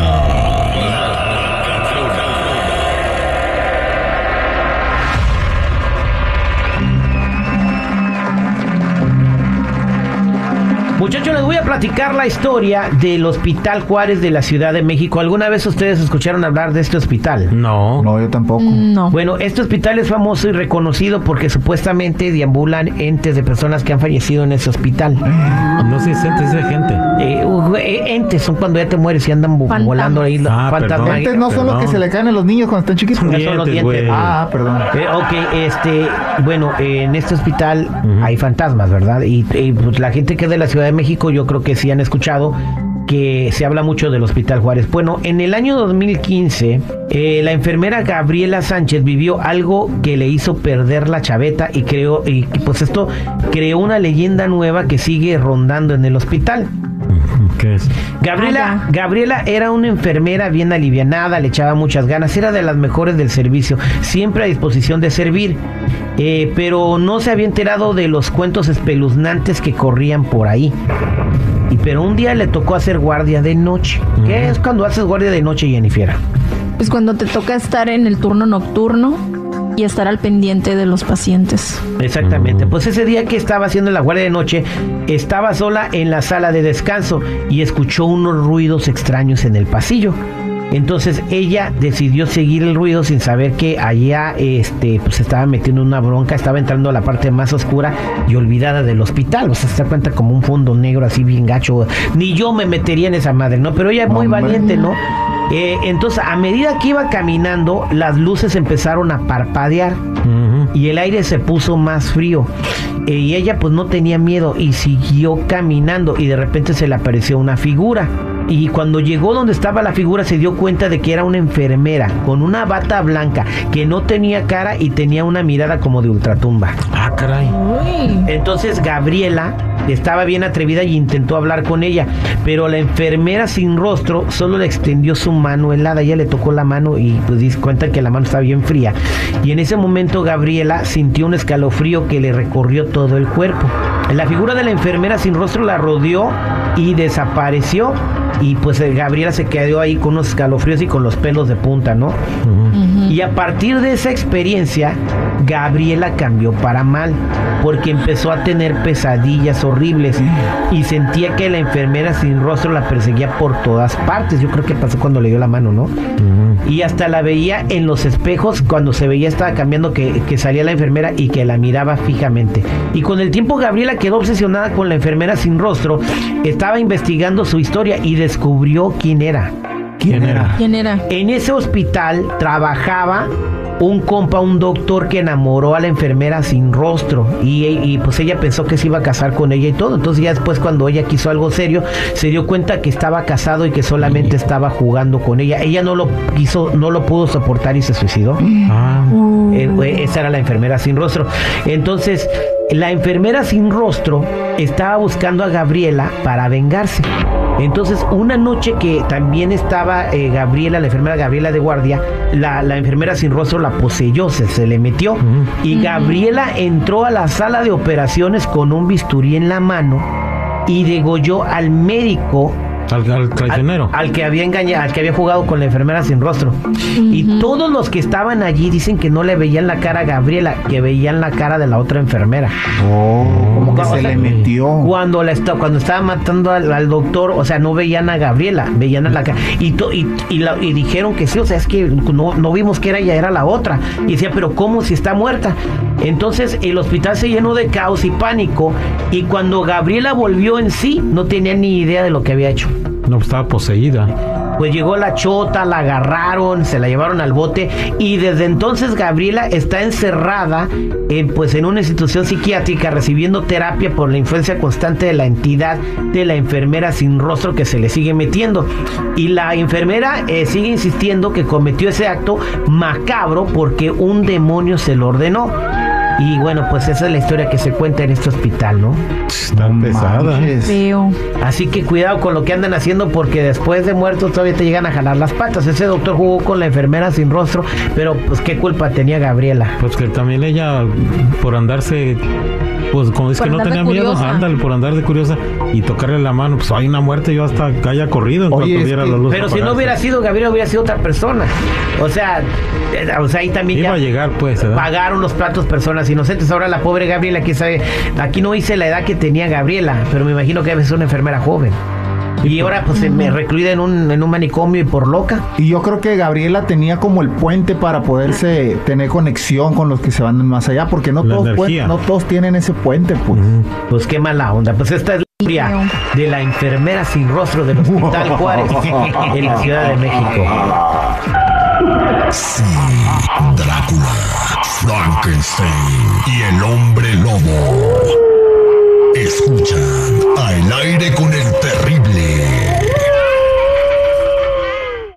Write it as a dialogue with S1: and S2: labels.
S1: Arena. Platicar la historia del Hospital Juárez de la Ciudad de México. ¿Alguna vez ustedes escucharon hablar de este hospital?
S2: No.
S3: No, yo tampoco.
S4: No.
S1: Bueno, este hospital es famoso y reconocido porque supuestamente deambulan entes de personas que han fallecido en ese hospital.
S2: No se siente esa gente.
S1: Eh, uh, eh, entes son cuando ya te mueres y andan volando ahí. los
S2: Ah,
S1: fantasmas.
S2: perdón.
S3: Entes no son los que se le caen a los niños cuando están chiquitos.
S1: Son los
S2: Dientes.
S3: Ah, perdón.
S1: Eh, ok, este, bueno, eh, en este hospital hay fantasmas, ¿verdad? Y, y, pues, la gente que es de la Ciudad de México, yo creo que sí han escuchado que se habla mucho del Hospital Juárez. Bueno, en el año 2015, eh, la enfermera Gabriela Sánchez vivió algo que le hizo perder la chaveta y creó, y pues esto creó una leyenda nueva que sigue rondando en el hospital.
S2: ¿Qué es?
S1: Gabriela,
S4: Ah,
S1: Gabriela era una enfermera bien alivianada, le echaba muchas ganas, era de las mejores del servicio, siempre a disposición de servir, eh, pero no se había enterado de los cuentos espeluznantes que corrían por ahí. Y pero un día le tocó hacer guardia de noche. ¿Qué es cuando haces guardia de noche, Jennifer?
S4: Pues cuando te toca estar en el turno nocturno y estar al pendiente de los pacientes.
S1: Exactamente. Pues ese día que estaba haciendo la guardia de noche, estaba sola en la sala de descanso y escuchó unos ruidos extraños en el pasillo. Entonces ella decidió seguir el ruido sin saber que allá este, pues estaba metiendo en una bronca, estaba entrando a la parte más oscura y olvidada del hospital. O sea, se da cuenta como un fondo negro así bien gacho. Ni yo me metería en esa madre, ¿no? Pero ella es muy valiente, ¿no? Eh, entonces, a medida que iba caminando, las luces empezaron a parpadear y el aire se puso más frío. Eh, y ella pues no tenía miedo y siguió caminando y de repente se le apareció una figura. Y cuando llegó donde estaba la figura se dio cuenta de que era una enfermera con una bata blanca que no tenía cara y tenía una mirada como de ultratumba.
S2: Ah, caray.
S1: Entonces Gabriela estaba bien atrevida y intentó hablar con ella, pero la enfermera sin rostro solo le extendió su mano helada. Ella le tocó la mano y pues di cuenta que la mano estaba bien fría. Y en ese momento Gabriela sintió un escalofrío que le recorrió todo el cuerpo. La figura de la enfermera sin rostro la rodeó y desapareció. Y pues eh, Gabriela se quedó ahí con unos escalofríos y con los pelos de punta, ¿no? Y a partir de esa experiencia, Gabriela cambió para mal, porque empezó a tener pesadillas horribles y sentía que la enfermera sin rostro la perseguía por todas partes. Yo creo que pasó cuando le dio la mano, ¿no? Y hasta la veía en los espejos, cuando se veía estaba cambiando que, que salía la enfermera y que la miraba fijamente. Y con el tiempo Gabriela quedó obsesionada con la enfermera sin rostro, estaba investigando su historia y descubrió quién era.
S2: ¿Quién era?
S4: ¿Quién era?
S1: En ese hospital trabajaba un compa, un doctor que enamoró a la enfermera sin rostro y, y, pues ella pensó que se iba a casar con ella y todo. Entonces ya después cuando ella quiso algo serio, se dio cuenta que estaba casado y que solamente estaba jugando con ella. Ella no lo quiso, no lo pudo soportar y se suicidó.
S2: Ah,
S1: eh, esa era la enfermera sin rostro. Entonces, la enfermera sin rostro estaba buscando a Gabriela para vengarse. Entonces, una noche que también estaba eh, Gabriela, la enfermera Gabriela de guardia, la, la enfermera sin rostro la poseyó, se, se le metió. Y Gabriela entró a la sala de operaciones con un bisturí en la mano y degolló al médico
S2: al, al traicionero.
S1: al, al que había engañado, al que había jugado con la enfermera sin rostro. Y todos los que estaban allí dicen que no le veían la cara a Gabriela, que veían la cara de la otra enfermera.
S3: Oh, como que
S1: O
S3: se
S1: sea,
S3: le metió.
S1: Cuando la cuando estaba matando al, al doctor, o sea, no veían a Gabriela, veían a la cara. Y, to- y, y la- y dijeron que sí, o sea, es que no, no vimos que era ella, era la otra. Y decía, pero ¿cómo si está muerta? Entonces el hospital se llenó de caos y pánico. Y cuando Gabriela volvió en sí, no tenía ni idea de lo que había hecho.
S2: No, estaba poseída.
S1: Pues llegó la chota, la agarraron, se la llevaron al bote y desde entonces Gabriela está encerrada en, pues en una institución psiquiátrica recibiendo terapia por la influencia constante de la entidad de la enfermera sin rostro que se le sigue metiendo. Y la enfermera eh, sigue insistiendo que cometió ese acto macabro porque un demonio se lo ordenó. Y bueno, pues esa es la historia que se cuenta en este hospital, ¿no?
S2: Está
S3: No
S2: pesada.
S1: Así que cuidado con lo que andan haciendo porque después de muertos todavía te llegan a jalar las patas. Ese doctor jugó con la enfermera sin rostro, pero pues qué culpa tenía Gabriela.
S2: Pues que también ella, por andarse, pues como
S4: Por
S2: que no tenía miedo, ándale, por andar de curiosa y tocarle la mano, pues hay una muerte, yo hasta que haya corrido en
S3: Oye,
S2: cuanto
S3: es
S2: viera
S3: que-
S2: la luz.
S1: Pero si no hubiera sido Gabriela, hubiera sido otra persona. O sea, eh, o sea ahí también
S2: Iba
S1: ya
S2: a llegar, pues, ¿verdad?
S1: pagaron los platos personas inocentes. Ahora la pobre Gabriela, que sabe, aquí no hice la edad que tenía Gabriela, pero me imagino que debe ser una enfermera joven. Y ahora pues se me recluida en un, en un manicomio y por loca.
S3: Y yo creo que Gabriela tenía como el puente para poderse tener conexión con los que se van más allá, porque no
S2: La
S3: todos,
S2: energía.
S3: no todos tienen ese puente, pues.
S1: Pues qué mala onda. Pues esta es la historia de la enfermera sin rostro del Hospital Juárez en la Ciudad de México.
S5: Sí, Drácula, Frankenstein y el hombre lobo. Escuchan al aire con el terrible.